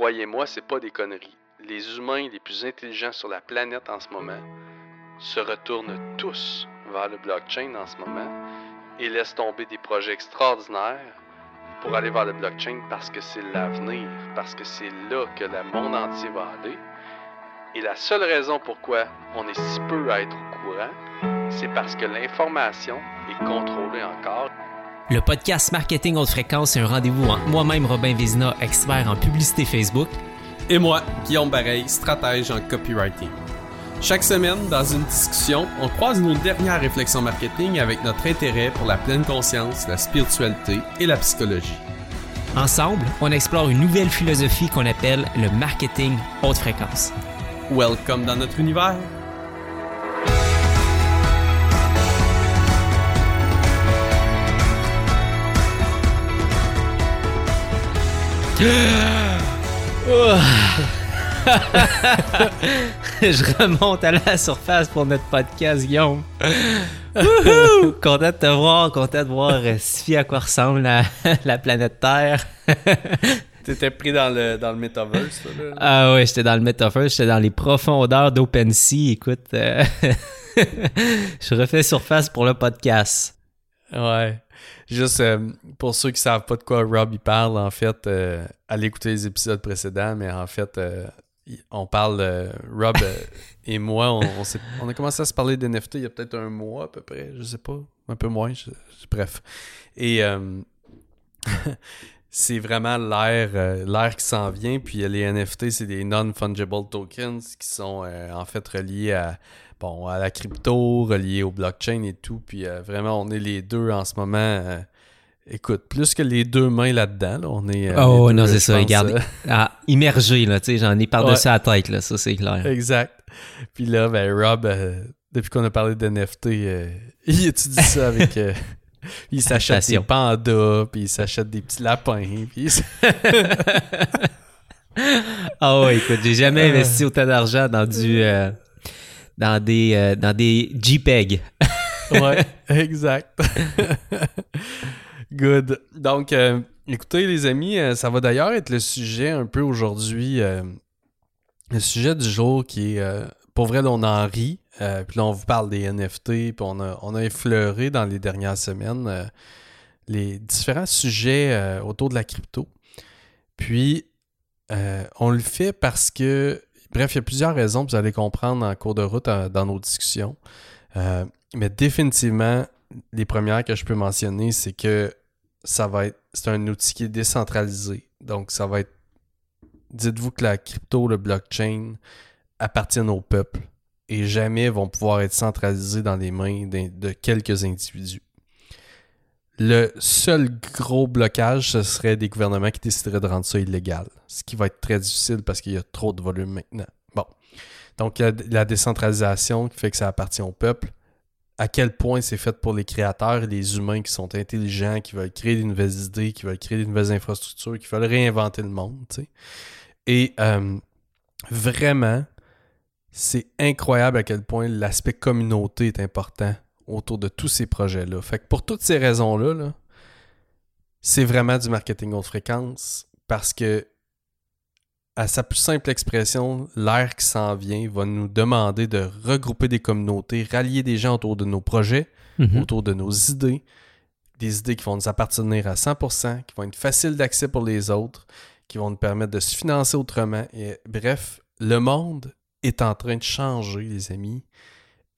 croyez-moi, c'est pas des conneries. Les humains les plus intelligents sur la planète en ce moment se retournent tous vers le blockchain en ce moment et laissent tomber des projets extraordinaires pour aller vers le blockchain parce que c'est l'avenir, parce que c'est là que le monde entier va aller. Et la seule raison pourquoi on est si peu à être au courant, c'est parce que l'information est contrôlée encore. Le podcast Marketing Haute Fréquence est un rendez-vous entre moi-même, Robin Vézina, expert en publicité Facebook, et moi, Guillaume Bareil, stratège en copywriting. Chaque semaine, dans une discussion, on croise nos dernières réflexions marketing avec notre intérêt pour la pleine conscience, la spiritualité et la psychologie. Ensemble, on explore une nouvelle philosophie qu'on appelle le marketing haute fréquence. Welcome dans notre univers. je remonte à la surface pour notre podcast, Guillaume. content de te voir, content de voir euh, Sophie à quoi ressemble la, la planète Terre. T'étais pris dans le, dans le metaverse, là? Ah oui, j'étais dans le metaverse, j'étais dans les profondeurs d'OpenSea. Écoute, euh, je refais surface pour le podcast. Ouais. Juste euh, pour ceux qui savent pas de quoi Rob il parle, en fait, euh, allez écouter les épisodes précédents, mais en fait, euh, on parle, Rob et moi, on, on, a commencé à se parler d'NFT il y a peut-être un mois à peu près, je sais pas, un peu moins, bref. Et c'est vraiment l'air l'air qui s'en vient, puis les NFT, c'est des non-fungible tokens qui sont en fait reliés à bon, à la crypto, relié au blockchain et tout. Puis euh, vraiment, on est les deux en ce moment. Euh, écoute, plus que les deux mains là-dedans, on est. Euh, oh, non, c'est ça, regarde. Ah, immergé, là, tu sais, j'en ai par-dessus la tête, là, ça, c'est clair. Exact. Puis là, ben, Rob, depuis qu'on a parlé d'NFT, il étudie ça avec. il s'achète des pandas, puis il s'achète des petits lapins, puis. Ah ouais, écoute, j'ai jamais investi autant d'argent dans du dans des, euh, dans des JPEG. ouais, exact. Good. Donc, euh, écoutez, les amis, euh, ça va d'ailleurs être le sujet un peu aujourd'hui, le sujet du jour qui est, pour vrai, on en rit. puis là, on vous parle des NFT, puis on a, on a effleuré dans les dernières semaines les différents sujets autour de la crypto. Puis, on le fait parce que Bref, il y a plusieurs raisons, vous allez comprendre en cours de route euh, dans nos discussions. Euh, mais définitivement, les premières que je peux mentionner, c'est que ça va être. C'est un outil qui est décentralisé. Donc, ça va être. Dites-vous que la crypto, le blockchain appartiennent au peuple et jamais vont pouvoir être centralisés dans les mains de quelques individus. Le seul gros blocage, ce serait des gouvernements qui décideraient de rendre ça illégal, ce qui va être très difficile parce qu'il y a trop de volume maintenant. Bon. Donc, la décentralisation qui fait que ça appartient au peuple. À quel point c'est fait pour les créateurs les humains qui sont intelligents, qui veulent créer de nouvelles idées, qui veulent créer de nouvelles infrastructures, qui veulent réinventer le monde. Et euh, vraiment, c'est incroyable à quel point l'aspect communauté est important autour de tous ces projets-là. Fait que pour toutes ces raisons-là, c'est vraiment du marketing haute fréquence parce que, à sa plus simple expression, l'air qui s'en vient va nous demander de regrouper des communautés, rallier des gens autour de nos projets, mhm. autour de nos idées, des idées qui vont nous appartenir à 100%, qui vont être faciles d'accès pour les autres, qui vont nous permettre de se financer autrement. Et, bref, le monde est en train de changer, les amis.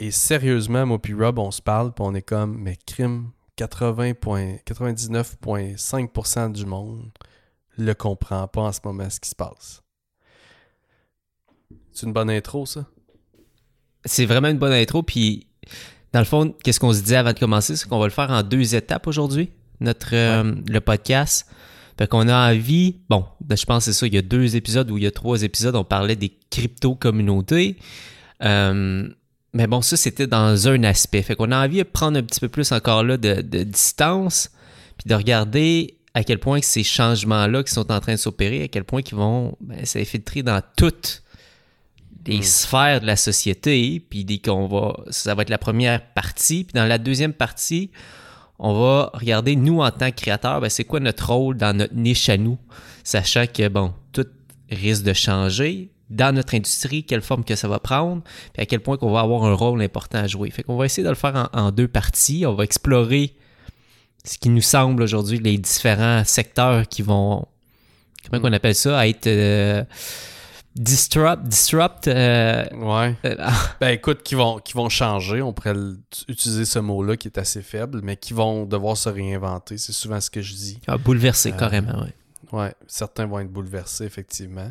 Et sérieusement, moi puis Rob, on se parle, puis on est comme, mais crime, 99,5% du monde le comprend pas en ce moment ce qui se passe. C'est une bonne intro, ça? C'est vraiment une bonne intro, puis dans le fond, qu'est-ce qu'on se dit avant de commencer? C'est qu'on va le faire en deux étapes aujourd'hui, notre euh, le podcast. Fait qu'on a envie, bon, ben, je pense que c'est ça, il y a deux épisodes ou il y a trois épisodes, on parlait des crypto-communautés. Euh, mais bon, ça, c'était dans un aspect. Fait qu'on a envie de prendre un petit peu plus encore là de, distance, puis de regarder à quel point ces changements-là qui sont en train de s'opérer, à quel point ils vont ben, s'infiltrer dans toutes les hmm. sphères de la société, puis qu'on va, ça va être la première partie. Puis dans la deuxième partie, on va regarder, nous, en tant que créateurs, ben, c'est quoi notre rôle dans notre niche à nous, sachant que, bon, tout risque de changer dans notre industrie, quelle forme que ça va prendre, puis à quel point qu'on va avoir un rôle important à jouer. Fait qu'on va essayer de le faire en, deux parties. On va explorer ce qui nous semble aujourd'hui les différents secteurs qui vont, comment qu'on appelle ça, être euh, disrupt, disrupt. Euh, ouais. Euh, ben écoute, qui vont, qui vont changer, on pourrait utiliser ce mot-là qui est assez faible, mais qui vont devoir se réinventer. C'est souvent ce que je dis. Ah, bouleverser carrément, oui. Ouais, certains vont être bouleversés, effectivement.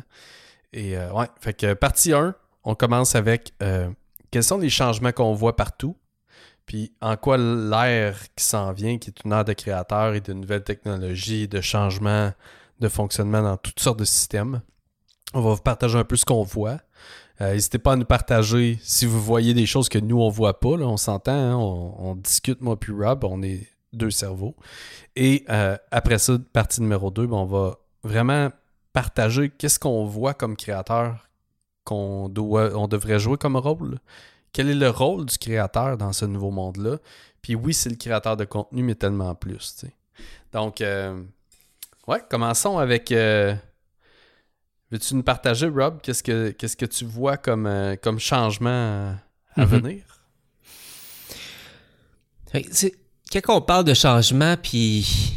Et euh, ouais, fait que partie 1, on commence avec euh, quels sont les changements qu'on voit partout, puis en quoi l'ère qui s'en vient, qui est une ère de créateurs et de nouvelles technologies, de changements de fonctionnement dans toutes sortes de systèmes? On va vous partager un peu ce qu'on voit. Euh, n'hésitez pas à nous partager si vous voyez des choses que nous, on voit pas. Là, on s'entend, hein, on, discute, moi puis Rob, on est deux cerveaux. Et après ça, partie numéro 2, ben, on va vraiment partager qu'est-ce qu'on voit comme créateur qu'on doit, on devrait jouer comme rôle? Quel est le rôle du créateur dans ce nouveau monde-là? Puis oui, c'est le créateur de contenu, mais tellement plus. Donc, euh, ouais, commençons avec. Euh, veux-tu nous partager, Rob, qu'est-ce que, qu'est-ce que tu vois comme, euh, comme changement à, mhm. venir? Quand on parle de changement, puis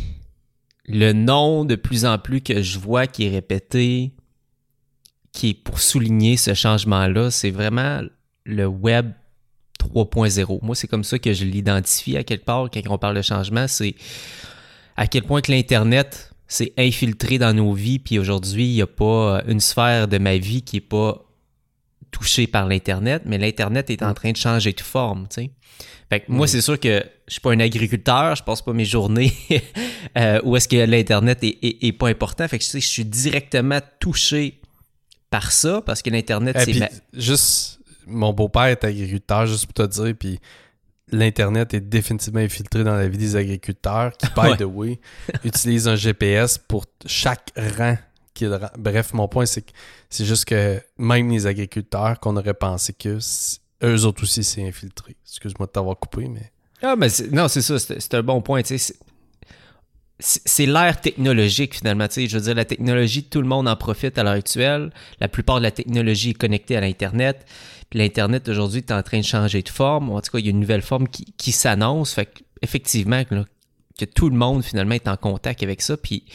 le nom de plus en plus que je vois qui est répété, qui est pour souligner ce changement-là, c'est vraiment le web 3.0. Moi, c'est comme ça que je l'identifie à quelque part quand on parle de changement, c'est à quel point que l'Internet s'est infiltré dans nos vies, puis aujourd'hui, il n'y a pas une sphère de ma vie qui n'est pas touchée par l'Internet, mais l'Internet est en train de changer de forme, tu sais. Fait que moi, c'est sûr que je suis pas un agriculteur, je passe pas mes journées euh, où est-ce que l'Internet est, pas important. Fait que je suis directement touché par ça parce que l'Internet, eh, c'est. Juste, mon beau-père est agriculteur, juste pour te dire, puis l'Internet est définitivement infiltré dans la vie des agriculteurs qui, by the way, utilisent un GPS pour chaque rang Bref, mon point, c'est que c'est juste que même les agriculteurs qu'on aurait pensé que eux autres aussi, c'est infiltré. Excuse-moi de t'avoir coupé, mais. Ah, mais non, c'est ça, c'est un bon point. C'est l'ère technologique, finalement. Je veux dire, la technologie, tout le monde en profite à l'heure actuelle. La plupart de la technologie est connectée à l'Internet. L'Internet, aujourd'hui, est en train de changer de forme. En tout cas, il y a une nouvelle forme qui, qui s'annonce. Fait effectivement, que tout le monde, finalement, est en contact avec ça. Puis,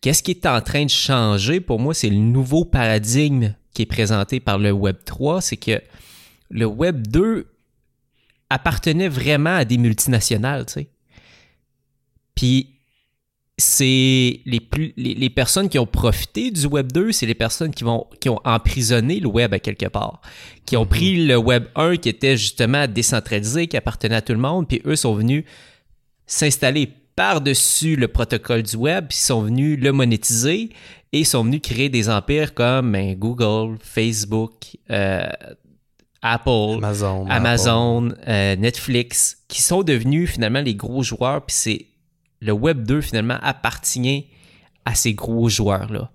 qu'est-ce qui est en train de changer? Pour moi, c'est le nouveau paradigme qui est présenté par le Web 3. C'est que le Web 2 appartenait vraiment à des multinationales, tu sais. Puis c'est les, plus, les, personnes qui ont profité du Web 2, c'est les personnes qui, vont, qui ont emprisonné le Web à quelque part, qui ont pris mhm. le Web 1 qui était justement décentralisé, qui appartenait à tout le monde, puis eux sont venus s'installer par-dessus le protocole du Web, puis sont venus le monétiser et sont venus créer des empires comme ben, Google, Facebook, euh, Apple, Amazon, euh, Netflix, qui sont devenus finalement les gros joueurs, puis c'est le Web 2 finalement appartient à ces gros joueurs-là.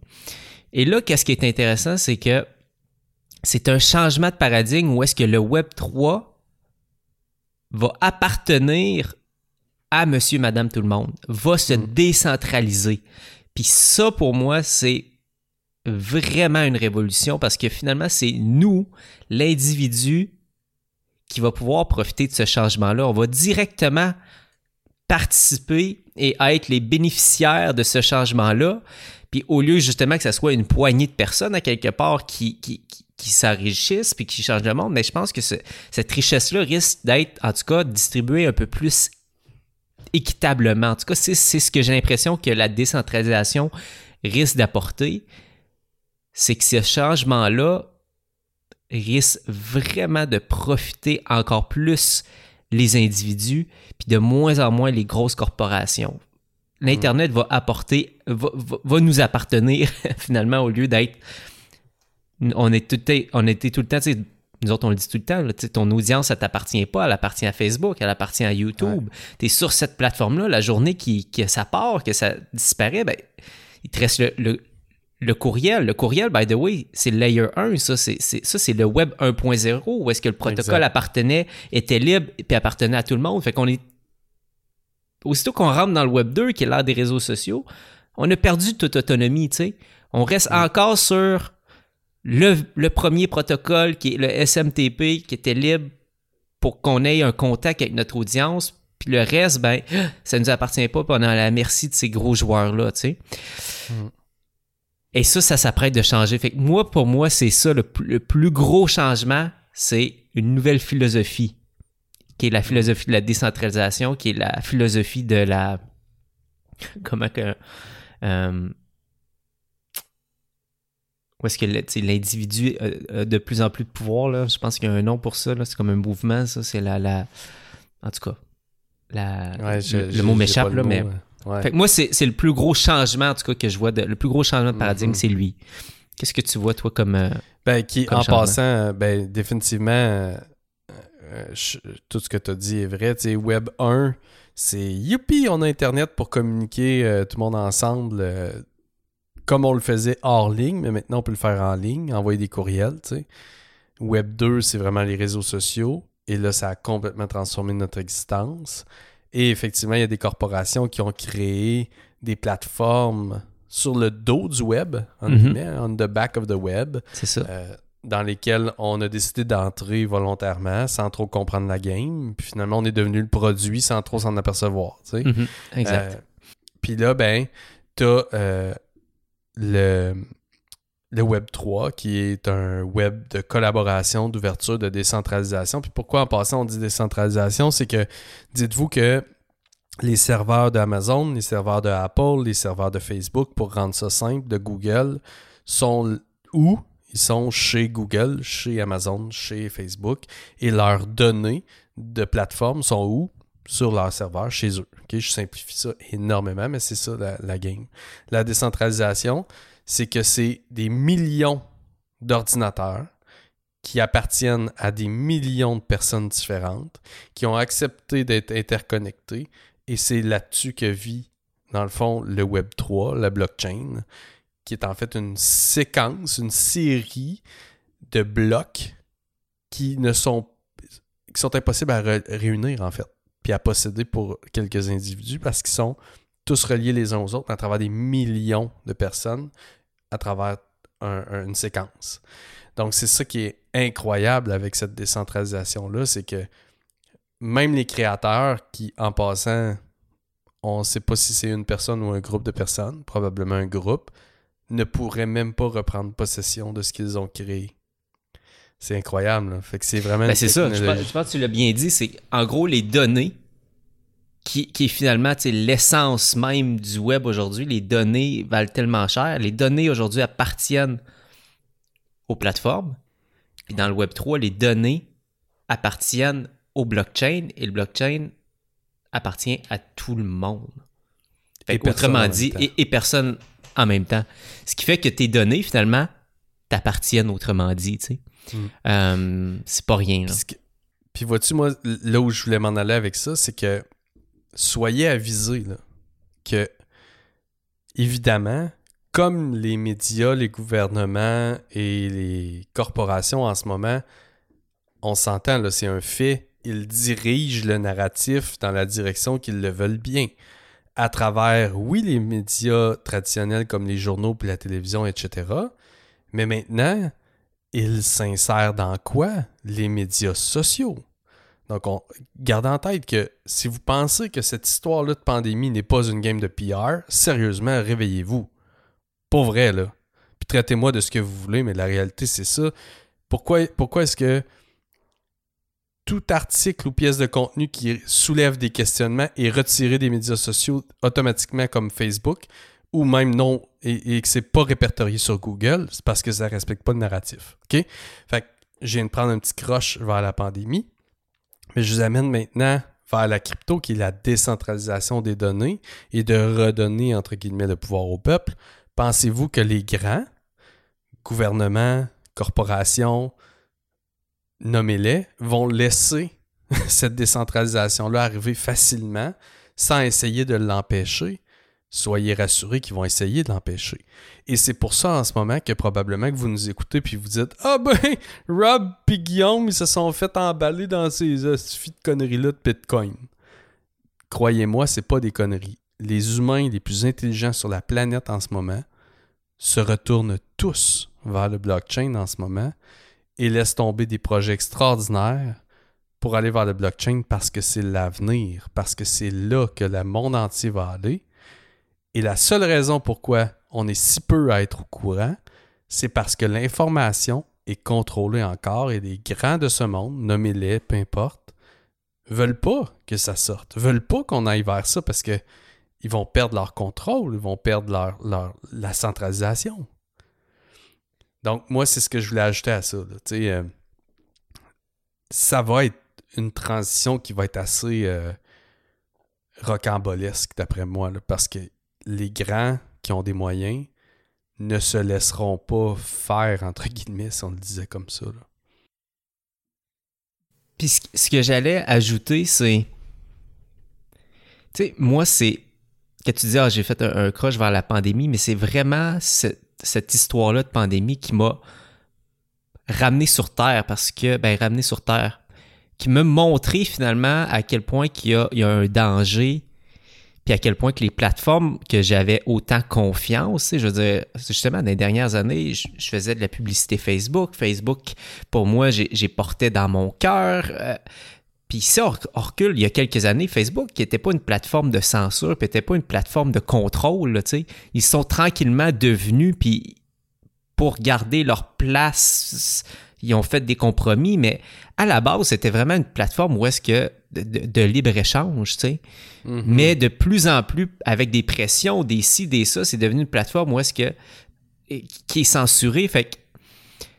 Et là, qu'est-ce qui est intéressant, c'est que c'est un changement de paradigme où est-ce que le Web 3 va appartenir à monsieur, madame, tout le monde, va se mm. décentraliser. Puis ça, pour moi, c'est vraiment une révolution parce que finalement, c'est nous, l'individu, qui va pouvoir profiter de ce changement-là. On va directement participer et être les bénéficiaires de ce changement-là. Puis au lieu justement que ce soit une poignée de personnes à quelque part qui, qui, qui s'enrichissent puis qui changent le monde, mais je pense que cette richesse-là risque d'être, en tout cas, distribuée un peu plus équitablement. En tout cas, c'est ce que j'ai l'impression que la décentralisation risque d'apporter c'est que ce changement-là risque vraiment de profiter encore plus les individus, puis de moins en moins les grosses corporations. L'Internet va apporter, va, nous appartenir finalement au lieu d'être. On, on était tout le temps, nous autres on le dit tout le temps, ton audience, ça t'appartient pas, elle appartient à Facebook, elle appartient à YouTube. Tu es sur cette plateforme-là, la journée qui, que ça part, que ça disparaît, ben, il te reste le, le courriel, le courriel, by the way, c'est layer 1, ça, c'est, ça, c'est le web 1.0, où est-ce que le protocole appartenait, était libre, puis appartenait à tout le monde. Fait qu'on est. Aussitôt qu'on rentre dans le web 2, qui est l'ère des réseaux sociaux, on a perdu toute autonomie, tu sais. On reste encore sur le, le premier protocole qui est le SMTP qui était libre pour qu'on ait un contact avec notre audience. Puis le reste, ben, ça nous appartient pas, à la merci de ces gros joueurs-là, tu sais. Mm. Et ça, ça s'apprête de changer. Fait que moi, pour moi, c'est ça, le, plus- le plus gros changement, c'est une nouvelle philosophie, qui est la philosophie de la décentralisation, qui est la philosophie de la... Comment que... euh, où est-ce que l'individu a, a de plus en plus de pouvoir, là? Je pense qu'il y a un nom pour ça, là. C'est comme un mouvement, ça. C'est la, la... En tout cas, la... Ouais, je- le, mot m'échappe, là, mais... ouais. Fait que moi, c'est le plus gros changement, en tout cas, que je vois. De, le plus gros changement de paradigme, Mhm. c'est lui. Qu'est-ce que tu vois, toi, comme. euh, Ben, qui, comme en changement? passant, euh, ben, définitivement, euh, euh, je- tout ce que tu as dit est vrai. Tu sais, Web 1, c'est youpi, on a Internet pour communiquer euh, tout le monde ensemble euh, comme on le faisait hors ligne, mais maintenant on peut le faire en ligne, envoyer des courriels. Web 2, c'est vraiment les réseaux sociaux. Et là, ça a complètement transformé notre existence. Et effectivement, il y a des corporations qui ont créé des plateformes sur le dos du web, en Mhm. guillemets, on the back of the web, c'est ça. euh, dans lesquels on a décidé d'entrer volontairement sans trop comprendre la game. Puis finalement, on est devenu le produit sans trop s'en apercevoir. tu sais. Mhm. Exact. Euh, Puis là, ben, t'as euh, le, Web 3 qui est un web de collaboration, d'ouverture, de décentralisation. Puis pourquoi en passant on dit décentralisation, c'est que dites-vous que les serveurs d'Amazon, les serveurs de Apple, les serveurs de Facebook, pour rendre ça simple, de Google, sont où? Ils sont chez Google, chez Amazon, chez Facebook, et leurs données de plateforme sont où? Sur leur serveur, chez eux. Ok, Je simplifie ça énormément, mais c'est ça la, la game. La décentralisation, c'est que c'est des millions d'ordinateurs qui appartiennent à des millions de personnes différentes, qui ont accepté d'être interconnectés, et c'est là-dessus que vit, dans le fond, le Web 3, la blockchain, qui est en fait une séquence, une série de blocs qui ne sont qui sont impossibles à réunir en fait, puis à posséder pour quelques individus parce qu'ils sont tous reliés les uns aux autres à travers des millions de personnes à travers un- un- une séquence. Donc c'est ça qui est incroyable avec cette décentralisation là, c'est que même les créateurs qui en passant on ne sait pas si c'est une personne ou un groupe de personnes, probablement un groupe, ne pourraient même pas reprendre possession de ce qu'ils ont créé. C'est incroyable. là. Fait que c'est vraiment Ben, c'est ça. Je pense, technologie. je pense que tu l'as bien dit. C'est en gros les données qui, qui est finalement l'essence même du web aujourd'hui. Les données valent tellement cher. Les données aujourd'hui appartiennent aux plateformes. Puis dans le Web 3, les données appartiennent au blockchain et le blockchain appartient à tout le monde. Fait Et autrement dit, et, et personne en même temps. Ce qui fait que tes données, finalement, t'appartiennent autrement dit, tu sais. Mm. Euh, c'est pas rien, là. Puis vois-tu, moi, là où je voulais m'en aller avec ça, c'est que soyez avisés là, que, évidemment, comme les médias, les gouvernements et les corporations en ce moment, on s'entend, là, c'est un fait, ils dirigent le narratif dans la direction qu'ils le veulent bien. À travers, oui, les médias traditionnels comme les journaux puis la télévision, etc. Mais maintenant, ils s'insèrent dans quoi? Les médias sociaux. Donc, on, gardez en tête que si vous pensez que cette histoire-là de pandémie n'est pas une game de PR, sérieusement, réveillez-vous. Pour vrai, là. Puis traitez-moi de ce que vous voulez, mais la réalité, c'est ça. Pourquoi, pourquoi est-ce que tout article ou pièce de contenu qui soulève des questionnements est retiré des médias sociaux automatiquement comme Facebook? Ou même non et, et que c'est pas répertorié sur Google, c'est parce que ça respecte pas le narratif. OK? Fait que je viens de prendre un petit croche vers la pandémie, mais je vous amène maintenant vers la crypto qui est la décentralisation des données et de redonner entre guillemets le pouvoir au peuple. Pensez-vous que les grands gouvernements, corporations, nommez-les, vont laisser cette décentralisation-là arriver facilement sans essayer de l'empêcher? Soyez rassurés qu'ils vont essayer de l'empêcher. Et c'est pour ça en ce moment que probablement que vous nous écoutez puis vous dites Ah ben, Rob et Guillaume, ils se sont fait emballer dans ces hosties de conneries-là de Bitcoin. Croyez-moi, c'est pas des conneries. Les humains les plus intelligents sur la planète en ce moment se retournent tous vers le blockchain en ce moment et laissent tomber des projets extraordinaires pour aller vers le blockchain parce que c'est l'avenir, parce que c'est là que le monde entier va aller. Et la seule raison pourquoi on est si peu à être au courant, c'est parce que l'information est contrôlée encore et les grands de ce monde, nommez-les, peu importe, veulent pas que ça sorte, veulent pas qu'on aille vers ça parce que ils vont perdre leur contrôle, ils vont perdre leur, la centralisation. Donc, moi, c'est ce que je voulais ajouter à ça. Euh, ça va être une transition qui va être assez euh, rocambolesque, d'après moi, parce que les grands qui ont des moyens ne se laisseront pas faire, entre guillemets, si on le disait comme ça. Puis ce que j'allais ajouter, c'est. Tu sais, moi, c'est que tu dis, ah, j'ai fait un, crush vers la pandémie, mais c'est vraiment cette histoire-là de pandémie qui m'a ramené sur Terre parce que, ben, ramené sur Terre, qui m'a montré finalement à quel point il y, a, il y a un danger, puis à quel point que les plateformes que j'avais autant confiance, je veux dire, justement, dans les dernières années, je, faisais de la publicité Facebook. Facebook, pour moi, j'ai porté dans mon cœur. Euh, puis ça, on recule, il y a quelques années, Facebook, qui n'était pas une plateforme de censure, puis n'était pas une plateforme de contrôle, tu sais. Ils sont tranquillement devenus, puis pour garder leur place, ils ont fait des compromis, mais à la base, c'était vraiment une plateforme où est-ce que de, libre-échange, tu sais. Mm-hmm. Mais de plus en plus, avec des pressions, des ci, des ça, c'est devenu une plateforme où est-ce que qui est censurée. Fait que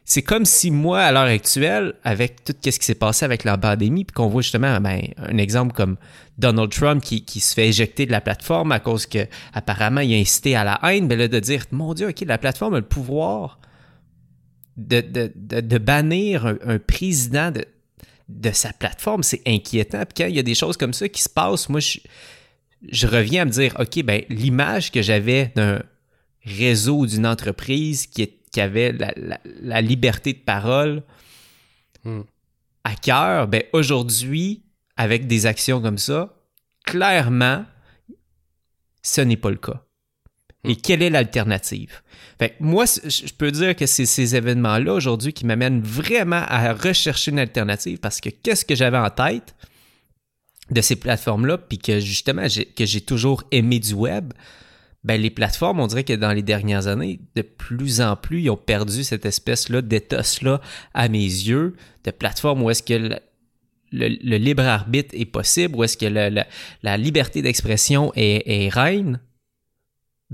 c'est comme si moi, à l'heure actuelle, avec tout ce qui s'est passé avec la pandémie, puis qu'on voit justement ben, un exemple comme Donald Trump qui, se fait éjecter de la plateforme à cause que apparemment il a incité à la haine, mais ben là de dire mon Dieu, ok, la plateforme a le pouvoir de, de, bannir un, président de, de sa plateforme, c'est inquiétant. Puis quand il y a des choses comme ça qui se passent, moi je, je reviens à me dire, ok, ben l'image que j'avais d'un réseau d'une entreprise qui est qui avait la, liberté de parole hmm. à cœur, ben aujourd'hui, avec des actions comme ça, clairement, ce n'est pas le cas. Et hmm. quelle est l'alternative? Fait moi, je peux dire que c'est ces événements-là aujourd'hui qui m'amènent vraiment à rechercher une alternative parce que qu'est-ce que j'avais en tête de ces plateformes-là, puis que justement, que j'ai toujours aimé du web, ben, les plateformes, on dirait que dans les dernières années, de plus en plus, ils ont perdu cette espèce-là d'éthos-là, à mes yeux, de plateformes où est-ce que le, libre arbitre est possible, où est-ce que la liberté d'expression est, reine.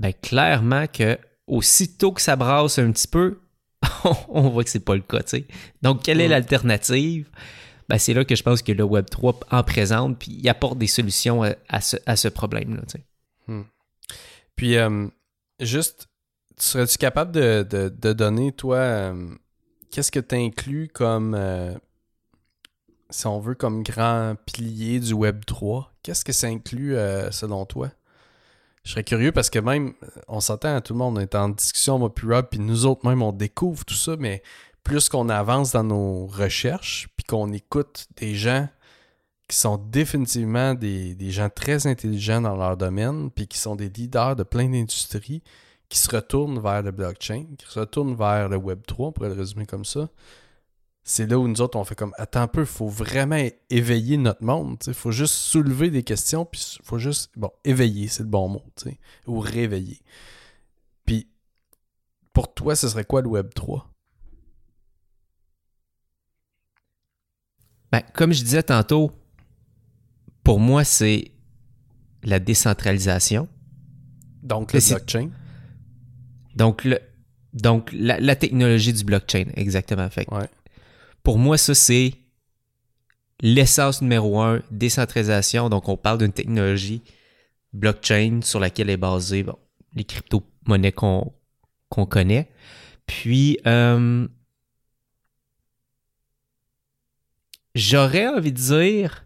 Ben, clairement que aussitôt que ça brasse un petit peu, on voit que c'est pas le cas. Donc, quelle est l'alternative? Ben, c'est là que je pense que le Web3 en présente, puis il apporte des solutions à, ce, problème-là, tu sais. Hmm. Puis, euh, juste, serais-tu capable de, donner, toi, euh, qu'est-ce que tu inclus comme, euh, si on veut, comme grand pilier du Web 3? Qu'est-ce que ça inclut selon toi? Je serais curieux parce que même, on s'entend, tout le monde est en discussion, moi puis Rob, puis nous autres même, on découvre tout ça, mais plus qu'on avance dans nos recherches, puis qu'on écoute des gens qui sont définitivement des, gens très intelligents dans leur domaine, puis qui sont des leaders de plein d'industries, qui se retournent vers le blockchain, qui se retournent vers le Web 3, on pourrait le résumer comme ça. C'est là où nous autres, on fait comme, attends un peu, il faut vraiment éveiller notre monde, il faut juste soulever des questions, puis il faut juste, bon, éveiller, c'est le bon mot, ou réveiller. Puis, pour toi, ce serait quoi le Web 3? Ben, comme je disais tantôt, pour moi, c'est la décentralisation. Donc le blockchain. Donc, le, donc la, technologie du blockchain, exactement. Fait. Pour moi, ça, c'est l'essence numéro un, décentralisation. Donc, on parle d'une technologie blockchain sur laquelle est basée les crypto-monnaies qu'on connaît. Puis, euh, j'aurais envie de dire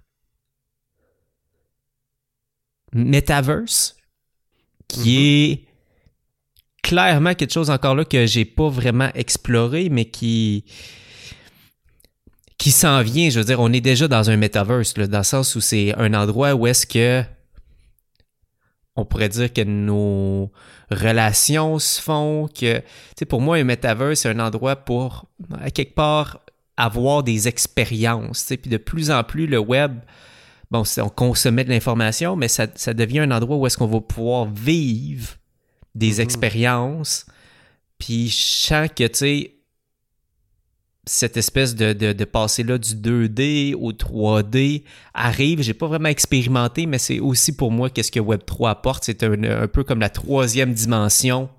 Metaverse, qui mhm. est clairement quelque chose encore là que j'ai pas vraiment exploré, mais qui qui s'en vient. Je veux dire, on est déjà dans un metaverse, dans le sens où c'est un endroit où est-ce que on pourrait dire que nos relations se font, que, tu sais, pour moi, un metaverse, c'est un endroit pour, à quelque part, avoir des expériences, tu sais, puis de plus en plus, le web, bon, on consommait de l'information, mais ça, devient un endroit où est-ce qu'on va pouvoir vivre des mm-hmm. expériences, puis je sens que, tu sais, cette espèce de, de, passer là du 2D au 3D arrive. J'ai pas vraiment expérimenté, mais c'est aussi pour moi qu'est-ce que Web3 apporte. C'est un, peu comme la troisième dimension.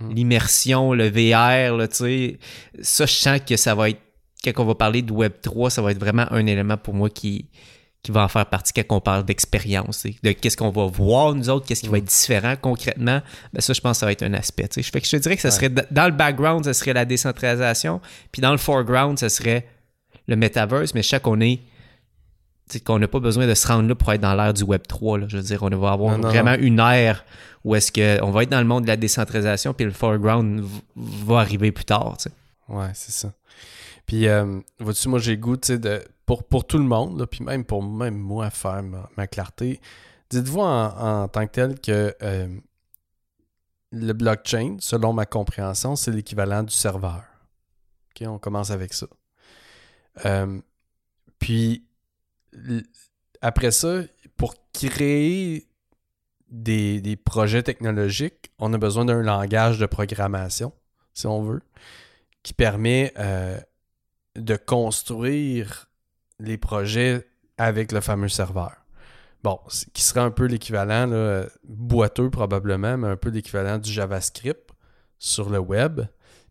Mhm. L'immersion, le VR, là, tu sais. Ça, je sens que ça va être, quand on va parler de Web3, ça va être vraiment un élément pour moi qui, qui va en faire partie quand on parle d'expérience, de qu'est-ce qu'on va voir nous autres, qu'est-ce qui va être différent concrètement, ben ça, je pense que ça va être un aspect. Je, fais que je te dirais que ça serait dans le background, ça serait la décentralisation, puis dans le foreground, ça serait le metaverse, mais je sais qu'on est qu'on n'a pas besoin de se rendre là pour être dans l'ère du Web 3. Là. Je veux dire, on va avoir vraiment une ère où est-ce qu'on va être dans le monde de la décentralisation, puis le foreground va arriver plus tard. Ouais, c'est ça. Puis, euh, vois-tu, moi, j'ai goût, de pour, tout le monde, puis même pour même moi faire ma, clarté, dites-vous en, tant que tel que euh, le blockchain, selon ma compréhension, c'est l'équivalent du serveur. On commence avec ça. Euh, puis après ça, pour créer des, projets technologiques, on a besoin d'un langage de programmation, si on veut, qui permet euh, de construire les projets avec le fameux serveur. Bon, qui serait un peu l'équivalent, boiteux probablement, mais un peu l'équivalent du JavaScript sur le web.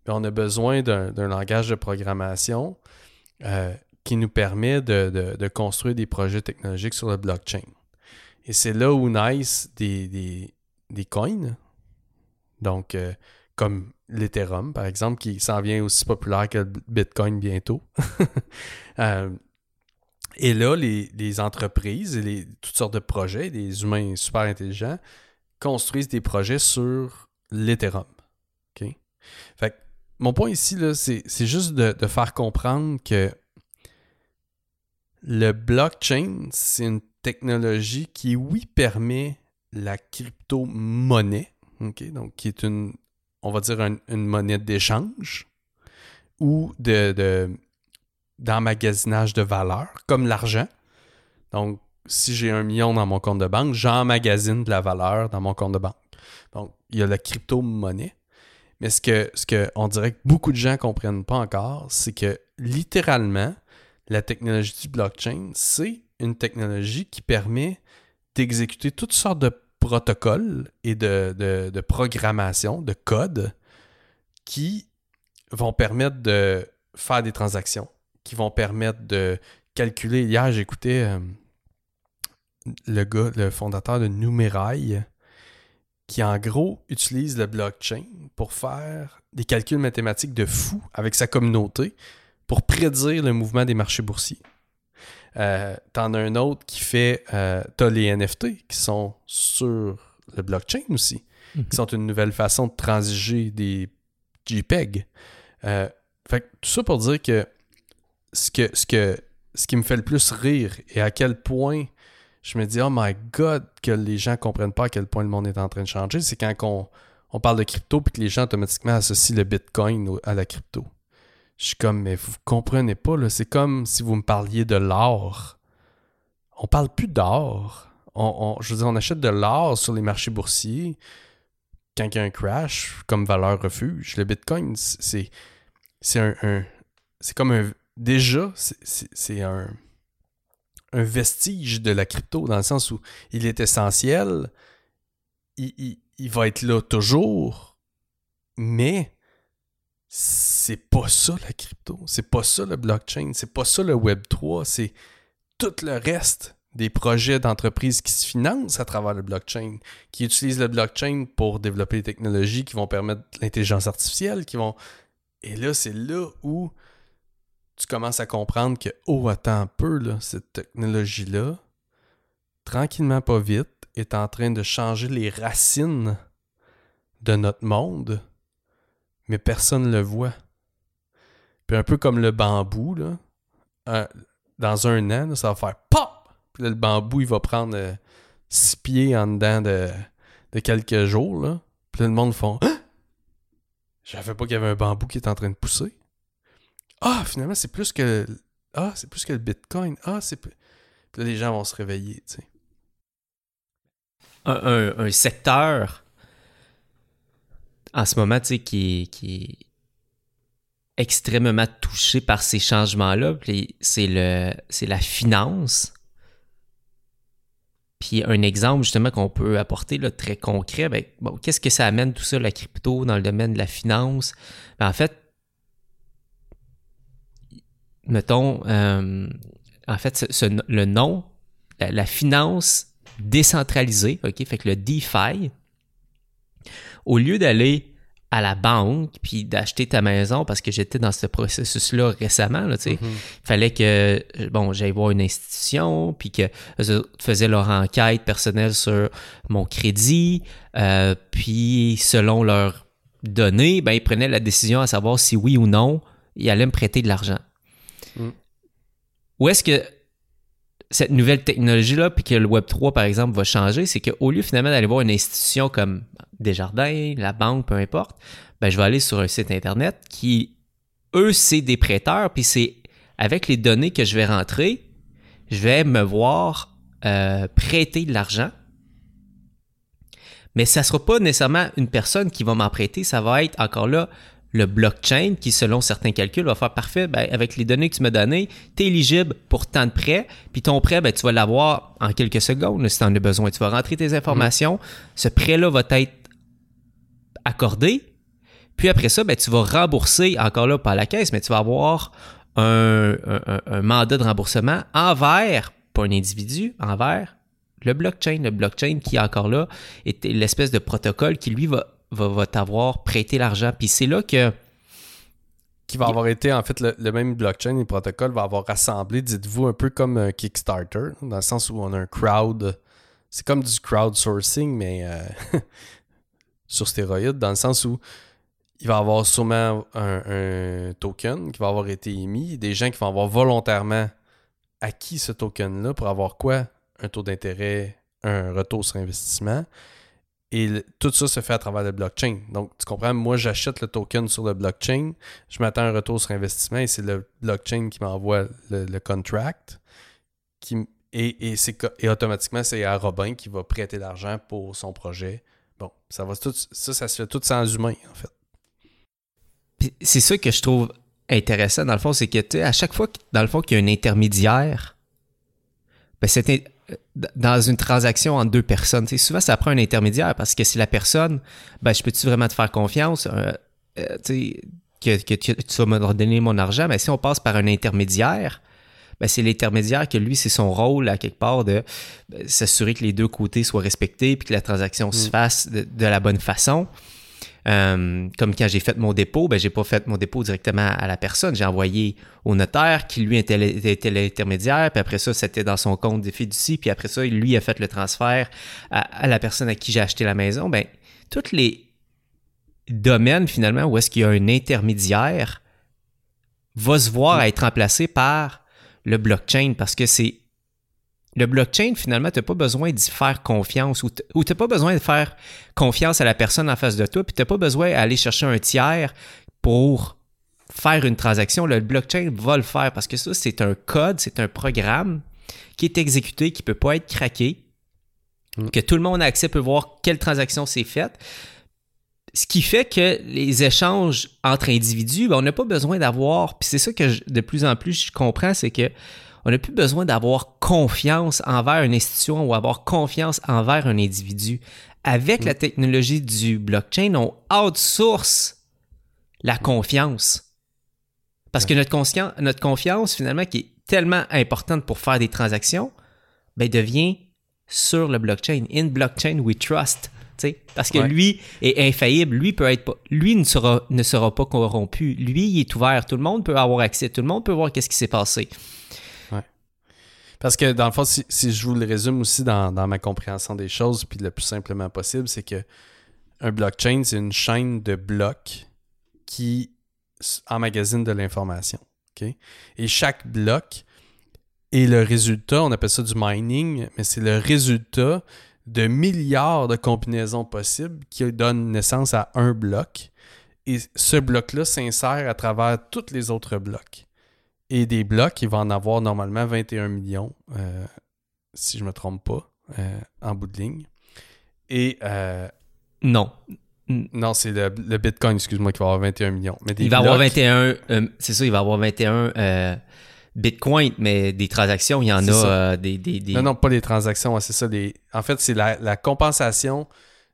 Mais on a besoin d'un langage de programmation euh, qui nous permet de, construire des projets technologiques sur le blockchain. Et c'est là où naissent des, coins, donc euh, comme l'Ethereum, par exemple, qui s'en vient aussi populaire que le Bitcoin bientôt. Euh, et là, les, entreprises et les, toutes sortes de projets, des humains super intelligents, construisent des projets sur l'Ethereum. Fait mon point ici, c'est juste de, faire comprendre que le blockchain, c'est une technologie qui, oui, permet la crypto-monnaie, donc qui est une, on va dire, une monnaie d'échange ou de d'emmagasinage de valeur, comme l'argent. Donc, si j'ai un million dans mon compte de banque, j'emmagasine de la valeur dans mon compte de banque. Donc, il y a la crypto-monnaie. Mais ce que, ce que on dirait que beaucoup de gens ne comprennent pas encore, c'est que littéralement, la technologie du blockchain, c'est une technologie qui permet d'exécuter toutes sortes de protocoles et de, de, de programmation, de code qui vont permettre de faire des transactions, qui vont permettre de calculer. Hier, j'écoutais euh, le gars, le fondateur de Numerai, qui en gros utilise le blockchain pour faire des calculs mathématiques de fou avec sa communauté pour prédire le mouvement des marchés boursiers. Euh, T'en as un autre qui fait. Euh, T'as les NFT qui sont sur le blockchain aussi, qui mhm. sont une nouvelle façon de transiger des JPEG. Euh, fait tout ça pour dire que ce, que, ce, que, ce qui me fait le plus rire et à quel point je me dis, oh my god, que les gens comprennent pas à quel point le monde est en train de changer, c'est quand on, on parle de crypto et que les gens automatiquement associent le bitcoin à la crypto. Je suis comme, mais vous comprenez pas, là, c'est comme si vous me parliez de l'or. On parle plus d'or. On, je veux dire, on achète de l'or sur les marchés boursiers quand il y a un crash comme valeur refuge. Le bitcoin, c'est, c'est un c'est comme un, déjà, c'est un, vestige de la crypto, dans le sens où il est essentiel, il, va être là toujours, mais c'est pas ça la crypto, c'est pas ça le blockchain, c'est pas ça le Web 3, c'est tout le reste des projets d'entreprise qui se financent à travers le blockchain, qui utilisent le blockchain pour développer des technologies qui vont permettre l'intelligence artificielle, qui vont... Et là, c'est là où tu commences à comprendre que, oh, attends un peu, cette technologie-là, tranquillement, pas vite, est en train de changer les racines de notre monde, mais personne ne le voit. Puis un peu comme le bambou, dans un an, ça va faire pop! Puis le bambou, il va prendre six pieds en dedans de, de quelques jours, là. Puis là, le monde font Ah! Je savais pas qu'il y avait un bambou qui est en train de pousser. Ah, finalement, c'est plus que. Ah, c'est plus que le Bitcoin. Ah, c'est. Puis là, les gens vont se réveiller, tu sais. Un, un- secteur en ce moment, tu sais, qui, qui est extrêmement touché par ces changements-là, c'est le c'est la finance. Puis un exemple justement qu'on peut apporter là, très concret, ben, bon, qu'est-ce que ça amène tout ça, la crypto, dans le domaine de la finance? Ben, en fait, mettons, euh, en fait, ce- ce- le nom, la, la finance décentralisée, OK, fait que le DeFi, au lieu d'aller à la banque puis d'acheter ta maison parce que j'étais dans ce processus-là récemment, là, tu sais, Mhm. fallait que bon j'aille voir une institution puis que eux faisaient leur enquête personnelle sur mon crédit euh, puis selon leurs données ben ils prenaient la décision à savoir si oui ou non ils allaient me prêter de l'argent Mm. où est-ce que cette nouvelle technologie là puis que le Web 3 par exemple va changer c'est qu'au lieu finalement d'aller voir une institution comme Desjardins la banque peu importe ben je vais aller sur un site internet qui eux, c'est des prêteurs, puis c'est avec les données que je vais rentrer, je vais me voir euh, prêter de l'argent. Mais ça ne sera pas nécessairement une personne qui va m'en prêter, ça va être encore là le blockchain qui, selon certains calculs, va faire parfait, ben, avec les données que tu m'as données, tu es éligible pour tant de prêts, puis ton prêt, ben, tu vas l'avoir en quelques secondes si tu en as besoin. Tu vas rentrer tes informations, ce prêt-là va être accordé, puis après ça, ben, tu vas rembourser, encore là, pas à la caisse, mais tu vas avoir un- un mandat de remboursement envers, pas un individu, envers le blockchain. Le blockchain qui, encore là, est l'espèce de protocole qui, lui, va, va, va t'avoir prêté l'argent. Puis c'est là que... Qui va avoir été, en fait, le, le même blockchain et protocole va avoir rassemblé, dites-vous, un peu comme un Kickstarter, dans le sens où on a un crowd. C'est comme du crowdsourcing, mais euh, sur stéroïdes, dans le sens où il va y avoir sûrement un, un token qui va avoir été émis, des gens qui vont avoir volontairement acquis ce token-là pour avoir quoi? Un taux d'intérêt, un retour sur investissement. Et tout ça se fait à travers le blockchain. Donc, tu comprends, moi, j'achète le token sur le blockchain, je m'attends à un retour sur investissement et c'est le blockchain qui m'envoie le, contract. Qui, et, et, et automatiquement, c'est à Robin qui va prêter l'argent pour son projet. Bon, ça va tout, ça, ça se fait tout sans humain, en fait. C'est ça que je trouve intéressant, dans le fond, c'est que, tu à chaque fois, dans le fond, qu'il y a un intermédiaire, ben, c'est in- dans une transaction entre deux personnes. Souvent, ça prend un intermédiaire parce que si la personne, ben, je peux-tu vraiment te faire confiance? Euh, euh, que, que tu, tu vas me donner mon argent, mais si on passe par un intermédiaire, ben, c'est l'intermédiaire que lui, c'est son rôle à quelque part de ben, s'assurer que les deux côtés soient respectés puis que la transaction se Mm. fasse de, de la bonne façon. Euh, comme quand j'ai fait mon dépôt, ben, j'ai pas fait mon dépôt directement à la personne. J'ai envoyé au notaire qui, lui, était, l'intermédiaire. Puis après ça, c'était dans son compte des fiducies. Puis après ça, lui a fait le transfert à, à la personne à qui j'ai acheté la maison. Ben, tous les domaines, finalement, où est-ce qu'il y a un intermédiaire, va se voir être remplacé par le blockchain parce que c'est le blockchain, finalement, tu n'as pas besoin d'y faire confiance ou tu n'as pas besoin de faire confiance à la personne en face de toi, puis tu n'as pas besoin d'aller chercher un tiers pour faire une transaction. Le blockchain va le faire parce que ça, c'est un code, c'est un programme qui est exécuté, qui ne peut pas être craqué, Mm. que tout le monde a accès peut voir quelle transaction c'est faite. Ce qui fait que les échanges entre individus, ben, on n'a pas besoin d'avoir, puis c'est ça que je- de plus en plus je comprends, c'est que on n'a plus besoin d'avoir confiance envers une institution ou avoir confiance envers un individu. Avec la technologie du blockchain, on outsource la confiance. Parce que notre, confiance, finalement, qui est tellement importante pour faire des transactions, ben, devient sur le blockchain. In blockchain, we trust. Parce que Ouais. lui est infaillible. Lui, peut être pas, lui ne, sera, ne sera pas corrompu. Lui, il est ouvert. Tout le monde peut avoir accès. Tout le monde peut voir qu'est-ce qui s'est passé. Parce que dans le fond, si, je vous le résume aussi dans, ma compréhension des choses, puis le plus simplement possible, c'est que un blockchain, c'est une chaîne de blocs qui emmagasine de l'information. Et chaque bloc Et le résultat, on appelle ça du mining, mais c'est le résultat de milliards de combinaisons possibles qui donnent naissance à un bloc. Et ce bloc-là s'insère à travers tous les autres blocs. Et des blocs, il va en avoir normalement 21 millions, euh, si je ne me trompe pas, euh, en bout de ligne. Et. Euh, non. Non, c'est le, Bitcoin, excuse-moi, qui va avoir 21 millions. Mais il va avoir 21. c'est ça, il va avoir 21 Bitcoin, mais des transactions, il y en a des, des, Non, non, pas des transactions, c'est ça. En fait, c'est la, compensation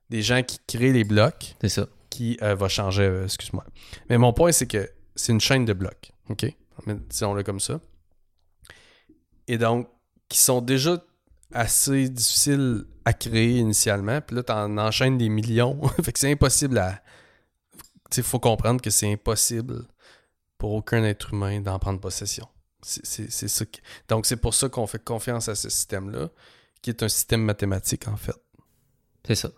des gens qui créent les blocs. C'est ça. Qui va changer, excuse-moi. Mais mon point, c'est que c'est une chaîne de blocs. OK? Disons-le comme ça. Et donc, qui sont déjà assez difficiles à créer initialement. Puis là, tu en enchaînes des millions. fait que c'est impossible à. Il faut comprendre que c'est impossible pour aucun être humain d'en prendre possession. C'est ça Donc, c'est pour ça qu'on fait confiance à ce système-là, qui est un système mathématique, en fait. C'est ça.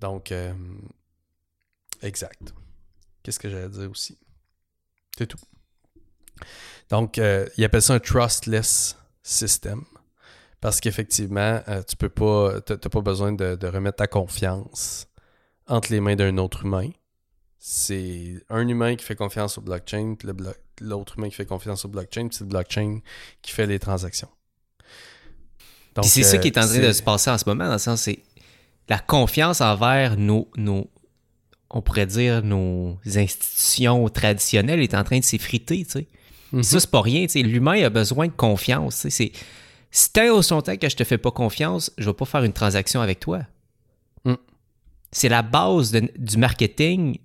Donc, euh, exact. Qu'est-ce que j'allais dire aussi? C'est tout. Donc, euh, il appelle ça un trustless system. Parce qu'effectivement, euh, tu peux pas, t'as pas besoin de, remettre ta confiance entre les mains d'un autre humain. C'est un humain qui fait confiance au blockchain, puis l'autre humain qui fait confiance au blockchain, puis c'est le blockchain qui fait les transactions. c'est ça qui est en train de euh, se passer en ce moment, dans le sens c'est la confiance envers nos, nos, on pourrait dire, nos institutions traditionnelles est en train de s'effriter, tu sais. Mhm. Ça, c'est pas rien. L'humain a besoin de confiance. C'est, si tant au son temps que je te fais pas confiance, je vais pas faire une transaction avec toi. Mm. C'est la base du marketing.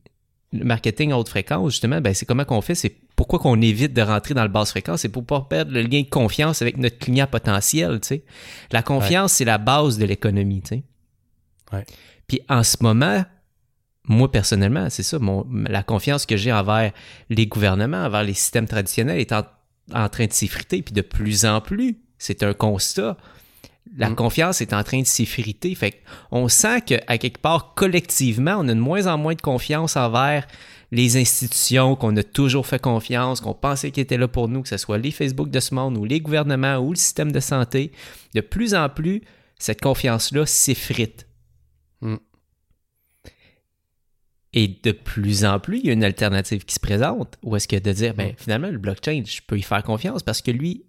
Le marketing à haute fréquence, justement, ben, c'est comment qu'on fait. C'est pourquoi qu'on évite de rentrer dans le basse fréquence. C'est pour pas perdre le lien de confiance avec notre client potentiel. La confiance, c'est la base de l'économie. Puis en ce moment, moi personnellement, c'est ça, mon, la confiance que j'ai envers les gouvernements, envers les systèmes traditionnels est en, train de s'effriter, puis de plus en plus, c'est un constat. La mm. confiance est en train de s'effriter. Fait on sent qu'à quelque part, collectivement, on a de moins en moins de confiance envers les institutions qu'on a toujours fait confiance, qu'on pensait qu'ils étaient là pour nous, que ce soit les Facebook de ce monde ou les gouvernements ou le système de santé. De plus en plus, cette confiance-là s'effrite. Mm. Et de plus en plus, il y a une alternative qui se présente. Ou est-ce que de dire, ben, finalement, le blockchain, je peux y faire confiance parce que lui,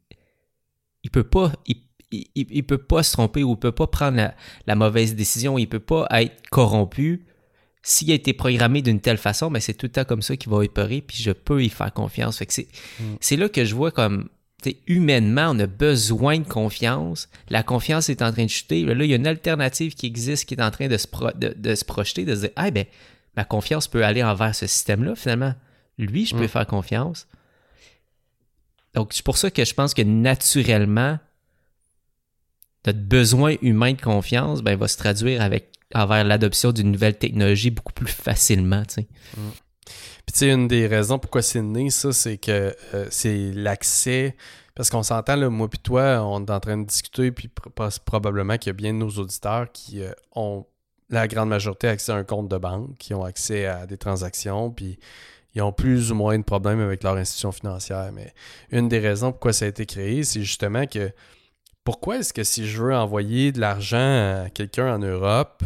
il peut pas, il, peut pas se tromper ou il peut pas prendre la, mauvaise décision, il peut pas être corrompu. S'il a été programmé d'une telle façon, ben c'est tout le temps comme ça qu'il va opérer, puis je peux y faire confiance. Fait que c'est, mm. c'est là que je vois comme humainement, on a besoin de confiance. La confiance est en train de chuter. Là, il y a une alternative qui existe qui est en train de se, de, se projeter, de se dire Ah, ben, ma confiance peut aller envers ce système-là, finalement. Lui, je peux mm. faire confiance. Donc, c'est pour ça que je pense que naturellement, notre besoin humain de confiance ben, va se traduire avec envers l'adoption d'une nouvelle technologie beaucoup plus facilement. Tu sais. Mm. Puis, tu sais, une des raisons pourquoi c'est né, ça, c'est que euh, c'est l'accès. Parce qu'on s'entend, là, moi puis toi, on est en train de discuter, puis probablement qu'il y a bien de nos auditeurs qui euh, ont la grande majorité a accès à un compte de banque, qui ont accès à des transactions, puis ils ont plus ou moins de problèmes avec leur institution financière. Mais une des raisons pourquoi ça a été créé, c'est justement que pourquoi est-ce que si je veux envoyer de l'argent à quelqu'un en Europe,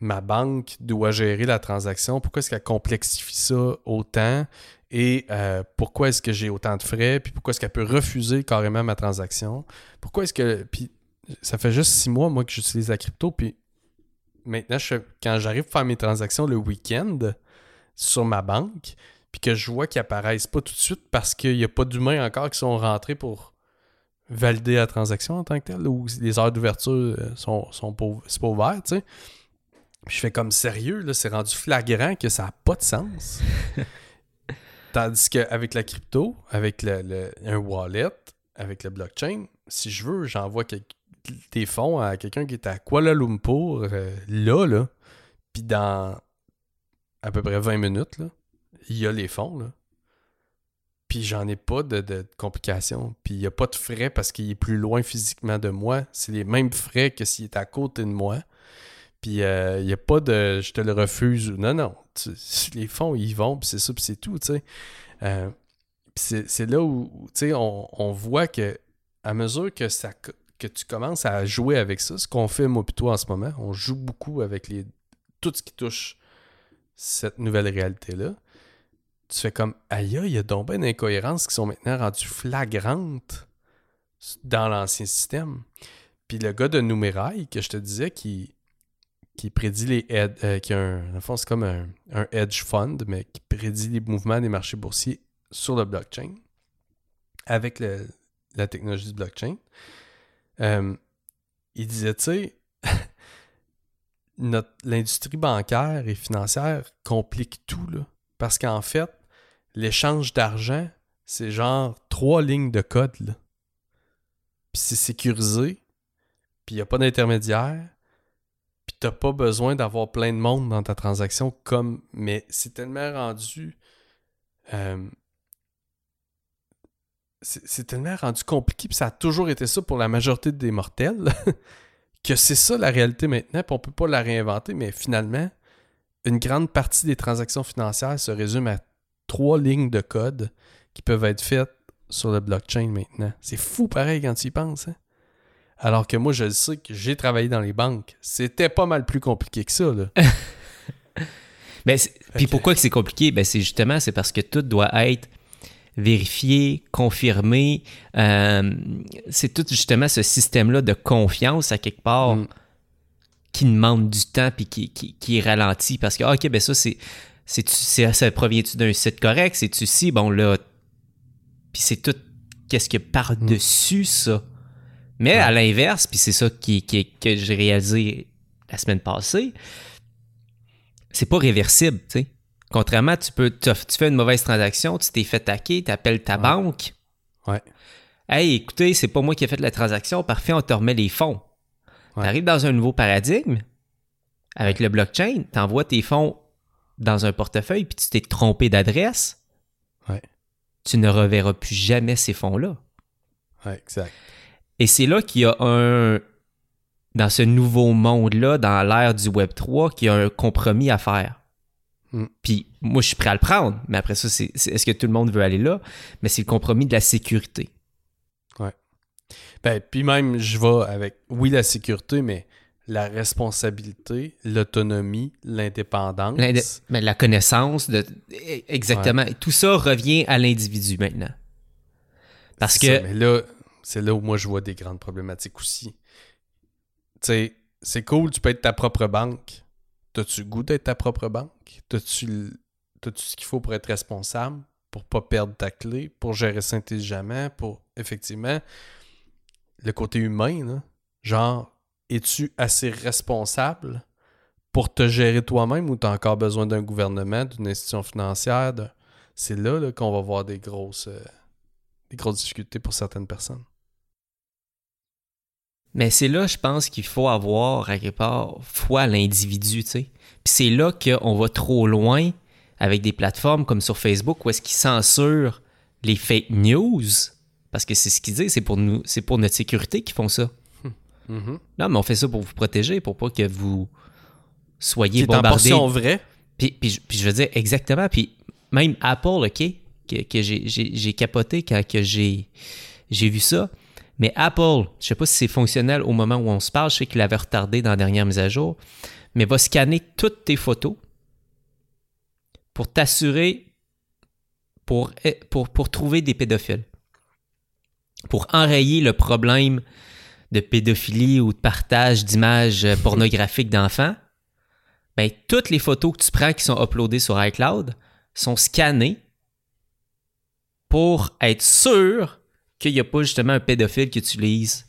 ma banque doit gérer la transaction? Pourquoi est-ce qu'elle complexifie ça autant? Et euh, pourquoi est-ce que j'ai autant de frais? Puis pourquoi est-ce qu'elle peut refuser carrément ma transaction? Pourquoi est-ce que. Puis ça fait juste six mois, moi, que j'utilise la crypto, puis maintenant, quand j'arrive à faire mes transactions le week-end sur ma banque, puis que je vois qu'ils apparaissent pas tout de suite parce qu'il n'y a pas d'humains encore qui sont rentrés pour valider la transaction en tant que telle, ou les heures d'ouverture euh, sont, sont pas, pas ouvert, tu sais. je fais comme sérieux, là, c'est rendu flagrant que ça n'a pas de sens. Tandis qu'avec la crypto, avec le, un wallet, avec le blockchain, si je veux, j'envoie quelque des fonds à quelqu'un qui est à Kuala Lumpur, euh, là, là, puis dans à peu près 20 minutes, là, il y a les fonds, là. Puis j'en ai pas de, complications. Puis il n'y a pas de frais parce qu'il est plus loin physiquement de moi. C'est les mêmes frais que s'il est à côté de moi. Puis euh, il n'y a pas de je te le refuse. Non, non. les fonds, ils vont, puis c'est ça, puis c'est tout, tu sais. Euh, c'est là où, tu sais, on, on, voit que à mesure que, ça, que tu commences à jouer avec ça, ce qu'on fait moi toi en ce moment, on joue beaucoup avec tout ce qui touche cette nouvelle réalité-là. Tu fais comme, aïe, il y a donc bien d'incohérences qui sont maintenant rendues flagrantes dans l'ancien système. Puis le gars de Numérail, que je te disais, qui, prédit les euh, qui a un, fond, c'est comme un, un, hedge fund, mais qui prédit les mouvements des marchés boursiers sur le blockchain avec la technologie du blockchain. Euh, il disait, tu sais, l'industrie bancaire et financière complique tout, là. Parce qu'en fait, l'échange d'argent, c'est genre trois lignes de code, là. Puis c'est sécurisé, puis il n'y a pas d'intermédiaire, puis t'as pas besoin d'avoir plein de monde dans ta transaction comme... Mais c'est tellement rendu... Euh, c'est tellement rendu compliqué, puis ça a toujours été ça pour la majorité des mortels, que c'est ça la réalité maintenant, puis on peut pas la réinventer, mais finalement, une grande partie des transactions financières se résume à trois lignes de code qui peuvent être faites sur le blockchain maintenant. C'est fou pareil quand tu y penses. Hein? Alors que moi, je sais que j'ai travaillé dans les banques. C'était pas mal plus compliqué que ça. Là. Ben, puis pourquoi que c'est compliqué? Ben, c'est justement, c'est parce que tout doit être vérifier, confirmer. Euh, c'est tout justement ce système-là de confiance à quelque part mm. qui demande du temps puis qui, qui, est ralenti parce que, ah, OK, ben ça, c'est. ça provient-tu d'un site correct? C'est-tu si? Bon, là. Puis c'est tout. Qu'est-ce que par-dessus ça? Mais à l'inverse, puis c'est ça qui, que j'ai réalisé la semaine passée, c'est pas réversible, tu sais. Contrairement, tu peux, tu fais une mauvaise transaction, tu t'es fait taquer, tu appelles ta banque. Ouais. Hey, écoutez, c'est pas moi qui ai fait la transaction, parfait, on te remet les fonds. Tu arrives dans un nouveau paradigme avec le blockchain, tu envoies tes fonds dans un portefeuille puis tu t'es trompé d'adresse. Ouais. Tu ne reverras plus jamais ces fonds-là. Ouais, exact. Et c'est là qu'il y a un. Dans ce nouveau monde-là, dans l'ère du Web 3, qu'il y a un compromis à faire. Mm. Puis moi, je suis prêt à le prendre, mais après ça, c'est est-ce que tout le monde veut aller là? Mais c'est le compromis de la sécurité. Ouais. Ben, puis même, je vais avec, oui, la sécurité, mais la responsabilité, l'autonomie, l'indépendance. Mais la connaissance, de, exactement. Tout ça revient à l'individu maintenant. Parce que. mais là, c'est là où moi je vois des grandes problématiques aussi. Tu sais, c'est cool, tu peux être ta propre banque, T'as-tu goût d'être ta propre banque? T'as-tu ce qu'il faut pour être responsable, pour pas perdre ta clé, pour gérer ça intelligemment, pour effectivement le côté humain, là, genre, es-tu assez responsable pour te gérer toi-même ou t'as encore besoin d'un gouvernement, d'une institution financière? C'est là, qu'on va voir des grosses, euh, des grosses difficultés pour certaines personnes? Mais c'est là, je pense qu'il faut avoir, à quelque part, foi à l'individu, tu sais. Puis c'est là qu'on va trop loin avec des plateformes comme sur Facebook où est-ce qu'ils censurent les fake news. Parce que c'est ce qu'ils disent, c'est pour nous, c'est pour notre sécurité qu'ils font ça. Mm-hmm. Non, mais on fait ça pour vous protéger, pour pas que vous soyez bombardés. en vrai. Puis, puis, je veux dire, exactement. Puis même Apple, OK, que, que j'ai capoté quand que j'ai vu ça mais Apple, je ne sais pas si c'est fonctionnel au moment où on se parle, je sais qu'il avait retardé dans la dernière mise à jour, mais va scanner toutes tes photos pour t'assurer, pour, eh, pour, pour trouver des pédophiles, pour enrayer le problème de pédophilie ou de partage d'images euh, pornographiques d'enfants. Ben, toutes les photos que tu prends qui sont uploadées sur iCloud sont scannées pour être sûr qu'il n'y a pas justement un pédophile qui utilise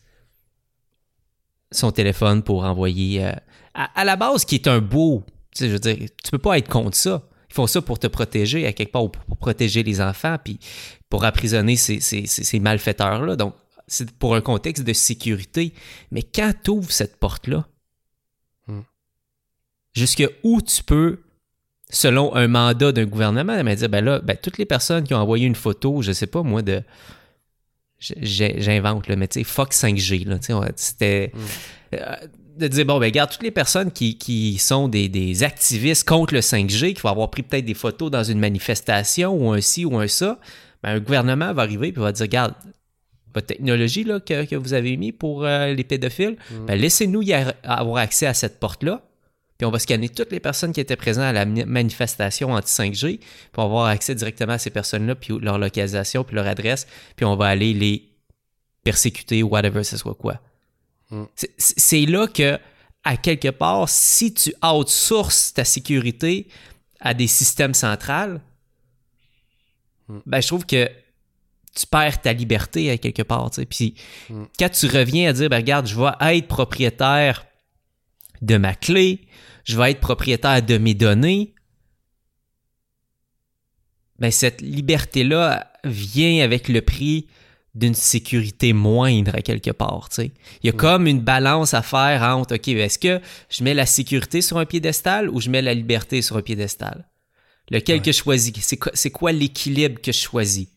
son téléphone pour envoyer. Euh, à, la base, qui est un beau. Tu sais, je veux dire, tu peux pas être contre ça. Ils font ça pour te protéger à quelque part, ou pour protéger les enfants, puis pour emprisonner ces, ces, malfaiteurs-là. Donc, c'est pour un contexte de sécurité. Mais quand tu ouvres cette porte-là, hmm. jusque où tu peux, selon un mandat d'un gouvernement, dire, ben là, ben, toutes les personnes qui ont envoyé une photo, je sais pas moi, de j'invente, mais tu sais, fuck 5G, là, c'était... Mm. Euh, de dire, bon, ben, regarde, toutes les personnes qui, qui sont des, des, activistes contre le 5G, qui vont avoir pris peut-être des photos dans une manifestation ou un ci ou un ça, ben, un gouvernement va arriver et va dire, regarde, votre technologie là, que, que vous avez mis pour euh, les pédophiles, Mm. ben, laissez-nous y avoir accès à cette porte-là. Puis on va scanner toutes les personnes qui étaient présentes à la manifestation anti-5G, puis on va avoir accès directement à ces personnes-là, puis leur localisation, puis leur adresse, puis on va aller les persécuter, whatever ce soit quoi. Mm. C'est- là que, à quelque part, si tu outsources ta sécurité à des systèmes centrales, Mm. ben je trouve que tu perds ta liberté à quelque part. Puis Mm. quand tu reviens à dire, ben regarde, je vais être propriétaire de ma clé, je vais être propriétaire de mes données, ben cette liberté-là vient avec le prix d'une sécurité moindre à quelque part. tu sais. Il y a comme une balance à faire entre, OK, est-ce que je mets la sécurité sur un piédestal ou je mets la liberté sur un piédestal? Lequel Ouais. que je choisis? C'est quoi, l'équilibre que je choisis?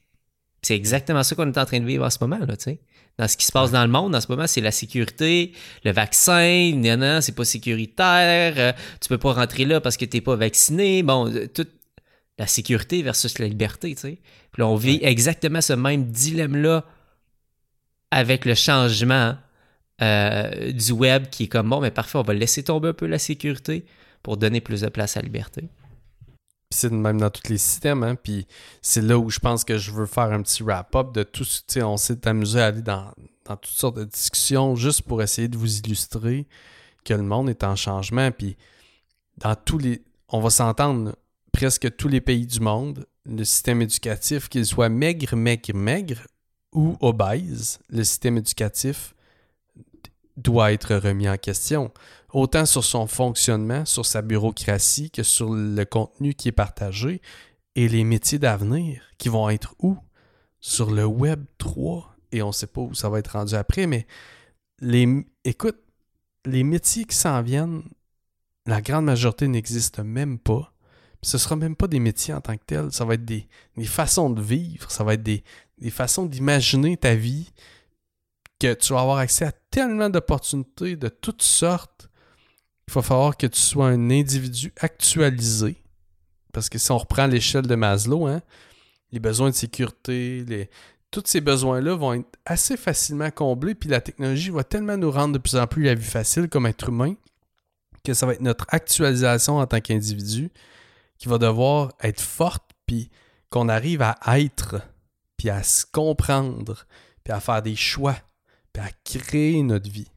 C'est exactement ça qu'on est en train de vivre en ce moment, là, tu sais. Dans ce qui se passe dans le monde, en ce moment, c'est la sécurité, le vaccin, non, non, c'est pas sécuritaire, euh, tu peux pas rentrer là parce que t'es pas vacciné. Bon, euh, tout, la sécurité versus la liberté, tu sais. Puis là, on vit exactement ce même dilemme-là avec le changement euh, du web qui est comme bon, mais parfait, on va laisser tomber un peu la sécurité pour donner plus de place à la liberté. C'est même dans tous les systèmes, hein. Puis c'est là où je pense que je veux faire un petit wrap-up de tout ce, on s'est amusé à aller dans, dans toutes sortes de discussions juste pour essayer de vous illustrer que le monde est en changement. Puis dans tous les, on va s'entendre, presque tous les pays du monde, le système éducatif, qu'il soit maigre, maigre, maigre ou obèse, le système éducatif doit être remis en question autant sur son fonctionnement, sur sa bureaucratie, que sur le contenu qui est partagé et les métiers d'avenir qui vont être où? Sur le Web 3. Et on ne sait pas où ça va être rendu après, mais les, écoute, les métiers qui s'en viennent, la grande majorité n'existent même pas. Ce ne sera même pas des métiers en tant que tels. Ça va être des, des façons de vivre, ça va être des, des façons d'imaginer ta vie, que tu vas avoir accès à tellement d'opportunités de toutes sortes il va falloir que tu sois un individu actualisé. Parce que si on reprend l'échelle de Maslow, hein, les besoins de sécurité, les... tous ces besoins-là vont être assez facilement comblés, puis la technologie va tellement nous rendre de plus en plus la vie facile comme être humain que ça va être notre actualisation en tant qu'individu qui va devoir être forte, puis qu'on arrive à être, puis à se comprendre, puis à faire des choix, puis à créer notre vie.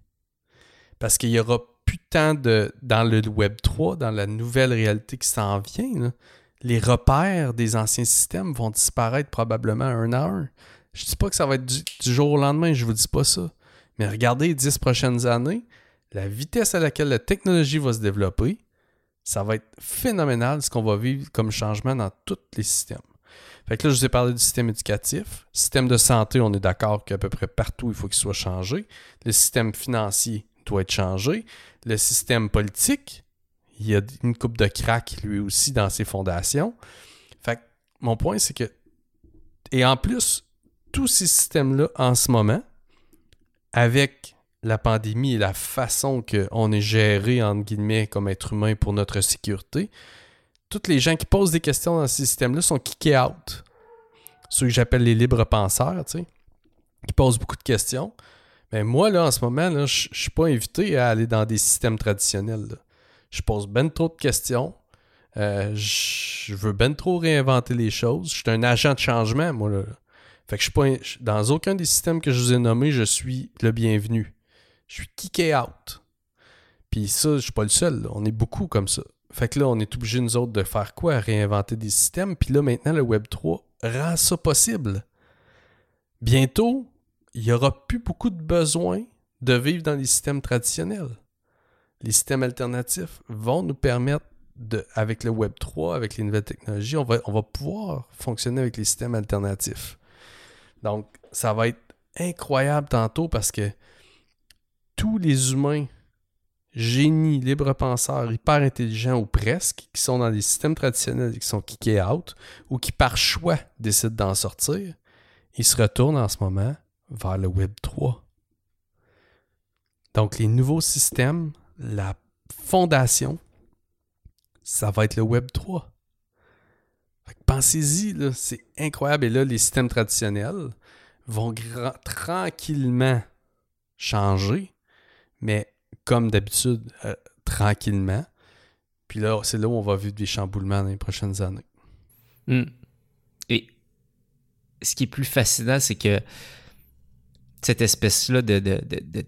Parce qu'il y aura plus tant de. Dans le Web 3, dans la nouvelle réalité qui s'en vient, les repères des anciens systèmes vont disparaître probablement un à un. Je dis pas que ça va être du, jour au lendemain, je vous dis pas ça. Mais regardez les dix prochaines années, la vitesse à laquelle la technologie va se développer, ça va être phénoménal ce qu'on va vivre comme changement dans tous les systèmes. Fait que là, je vous ai parlé du système éducatif. Système de santé, on est d'accord qu'à peu près partout, il faut qu'il soit changé. Le système financier doit être changé. Le système politique, il y a une coupe de crack lui aussi dans ses fondations. Fait que mon point, c'est que. Et en plus, tous ces systèmes-là, en ce moment, avec la pandémie et la façon qu'on est géré, entre guillemets, comme être humain pour notre sécurité, toutes les gens qui posent des questions dans ces systèmes-là sont kickés out. Ceux que j'appelle les libres penseurs, tu sais, qui posent beaucoup de questions. Mais moi, là, en ce moment, là, je suis pas invité à aller dans des systèmes traditionnels. Je pose ben trop de questions. Euh, je veux ben trop réinventer les choses. Je suis un agent de changement, moi. Là. Fait que je suis pas. Dans aucun des systèmes que je vous ai nommés, je suis le bienvenu. Je suis kické out. Puis ça, je suis pas le seul. On est beaucoup comme ça. Fait que là, on est obligé, nous autres, de faire quoi? Réinventer des systèmes. Puis là, maintenant, le Web 3 rend ça possible. Bientôt, il n'y aura plus beaucoup de besoin de vivre dans les systèmes traditionnels. Les systèmes alternatifs vont nous permettre, de, avec le Web 3, avec les nouvelles technologies, on va, on va pouvoir fonctionner avec les systèmes alternatifs. Donc, ça va être incroyable tantôt parce que tous les humains, génies, libres penseurs, hyper intelligents ou presque, qui sont dans les systèmes traditionnels et qui sont kickés out, ou qui par choix décident d'en sortir, ils se retournent en ce moment vers le Web 3. Donc, les nouveaux systèmes, la fondation, ça va être le Web 3. Fait que Pensez-y, c'est incroyable. Et là, les systèmes traditionnels vont tranquillement changer, mais comme d'habitude, euh, tranquillement. Puis là, c'est là où on va vivre des chamboulements dans les prochaines années. Hmm. Et ce qui est plus fascinant, c'est que cette espèce-là de,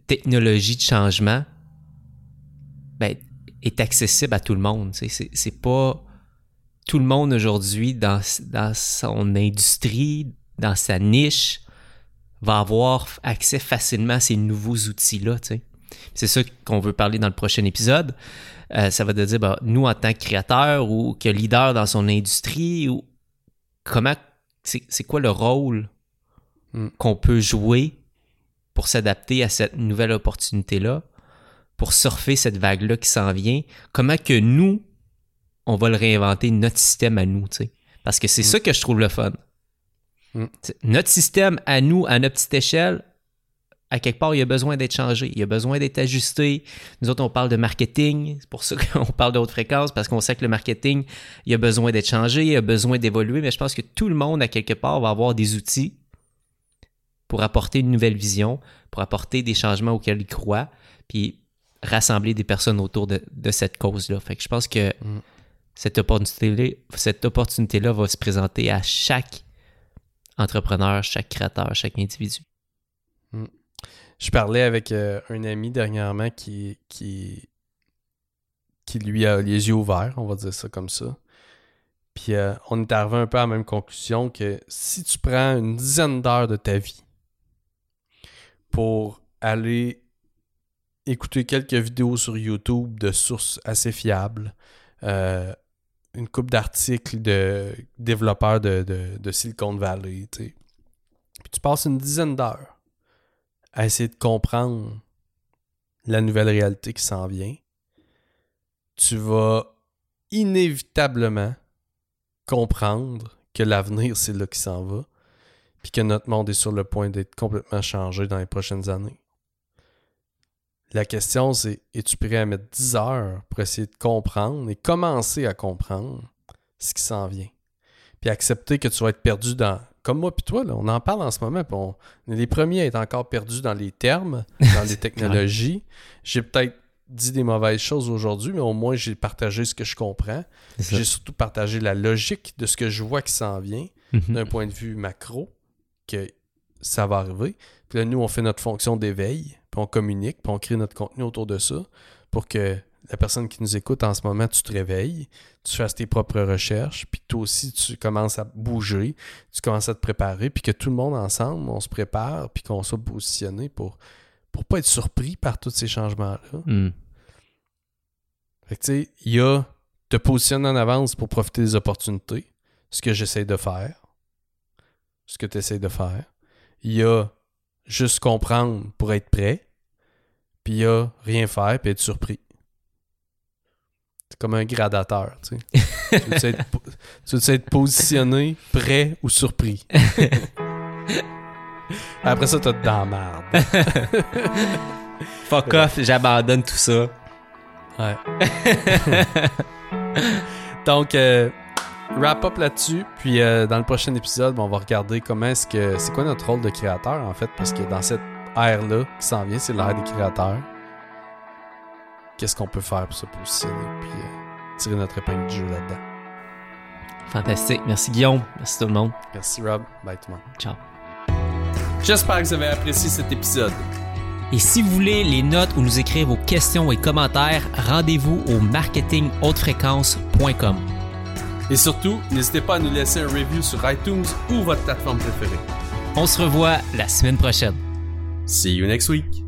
technologie de changement ben, est accessible à tout le monde. C'est pas tout le monde aujourd'hui dans, dans son industrie, dans sa niche, va avoir accès facilement à ces nouveaux outils-là. C'est ça qu'on veut parler dans le prochain épisode. Euh, ça va te dire, ben, nous, en tant que créateurs ou que leader dans son industrie, ou comment c'est quoi le rôle hmm. qu'on peut jouer pour s'adapter à cette nouvelle opportunité-là, pour surfer cette vague-là qui s'en vient? Comment que nous, on va le réinventer, notre système à nous, tu sais? Parce que c'est hmm. ça que je trouve le fun. Hmm. Notre système à nous, à notre petite échelle, à quelque part, il a besoin d'être changé, il a besoin d'être ajusté. Nous autres, on parle de marketing, c'est pour ça qu'on parle de haute fréquence, parce qu'on sait que le marketing, il a besoin d'être changé, il a besoin d'évoluer, mais je pense que tout le monde, à quelque part, va avoir des outils pour apporter une nouvelle vision, pour apporter des changements auxquels il croit, puis rassembler des personnes autour de, cette cause-là. Fait que je pense que mm. cette opportunité-là cette opportunité va se présenter à chaque entrepreneur, chaque créateur, chaque individu. Mm. Je parlais avec euh, un ami dernièrement qui, qui, qui lui a les yeux ouverts, on va dire ça comme ça. Puis euh, on est arrivé un peu à la même conclusion que si tu prends une dizaine d'heures de ta vie pour aller écouter quelques vidéos sur YouTube de sources assez fiables, euh, une coupe d'articles de développeurs de, de Silicon Valley, tu passes une dizaine d'heures à essayer de comprendre la nouvelle réalité qui s'en vient, tu vas inévitablement comprendre que l'avenir, c'est là qui s'en va, puis que notre monde est sur le point d'être complètement changé dans les prochaines années. La question, c'est es-tu prêt à mettre 10 heures pour essayer de comprendre et commencer à comprendre ce qui s'en vient? Puis accepter que tu vas être perdu dans comme moi puis toi, on en parle en ce moment, puis on, est les premiers à être encore perdus dans les termes, dans les technologies. J'ai peut-être dit des mauvaises choses aujourd'hui, mais au moins j'ai partagé ce que je comprends. J'ai surtout partagé la logique de ce que je vois qui s'en vient mhm. d'un point de vue macro, que ça va arriver. Puis là, nous, on fait notre fonction d'éveil, puis on communique, puis on crée notre contenu autour de ça pour que la personne qui nous écoute en ce moment, tu te réveilles, tu fasses tes propres recherches, puis toi aussi, tu commences à bouger, tu commences à te préparer, puis que tout le monde ensemble, on se prépare, puis qu'on soit positionné pour pour pas être surpris par tous ces changements-là. Hmm. Fait que tu sais, il y a te positionner en avance pour profiter des opportunités, ce que j'essaie de faire, ce que tu essaies de faire. Il y a juste comprendre pour être prêt, puis il y a rien faire puis être surpris. C'est comme un gradateur, tu sais. tu, veux être, être positionné, prêt ou surpris? Après ça, t'as dans la merde. Fuck off, j'abandonne tout ça. Ouais. Donc, euh, wrap up là-dessus. Puis euh, dans le prochain épisode, on va regarder comment est-ce que. C'est quoi notre rôle de créateur, en fait, parce que dans cette ère-là qui s'en vient, c'est l'ère des créateurs qu'est-ce qu'on peut faire pour se positionner, puis euh, tirer notre épingle du jeu là-dedans. Fantastique. Merci Guillaume. Merci tout le monde. Merci Rob. Bye tout le monde. Ciao. J'espère que vous avez apprécié cet épisode. Et si vous voulez les notes ou nous écrire vos questions et commentaires, rendez-vous au marketinghautefréquence.com. Et surtout, n'hésitez pas à nous laisser un review sur iTunes ou votre plateforme préférée. On se revoit la semaine prochaine. See you next week.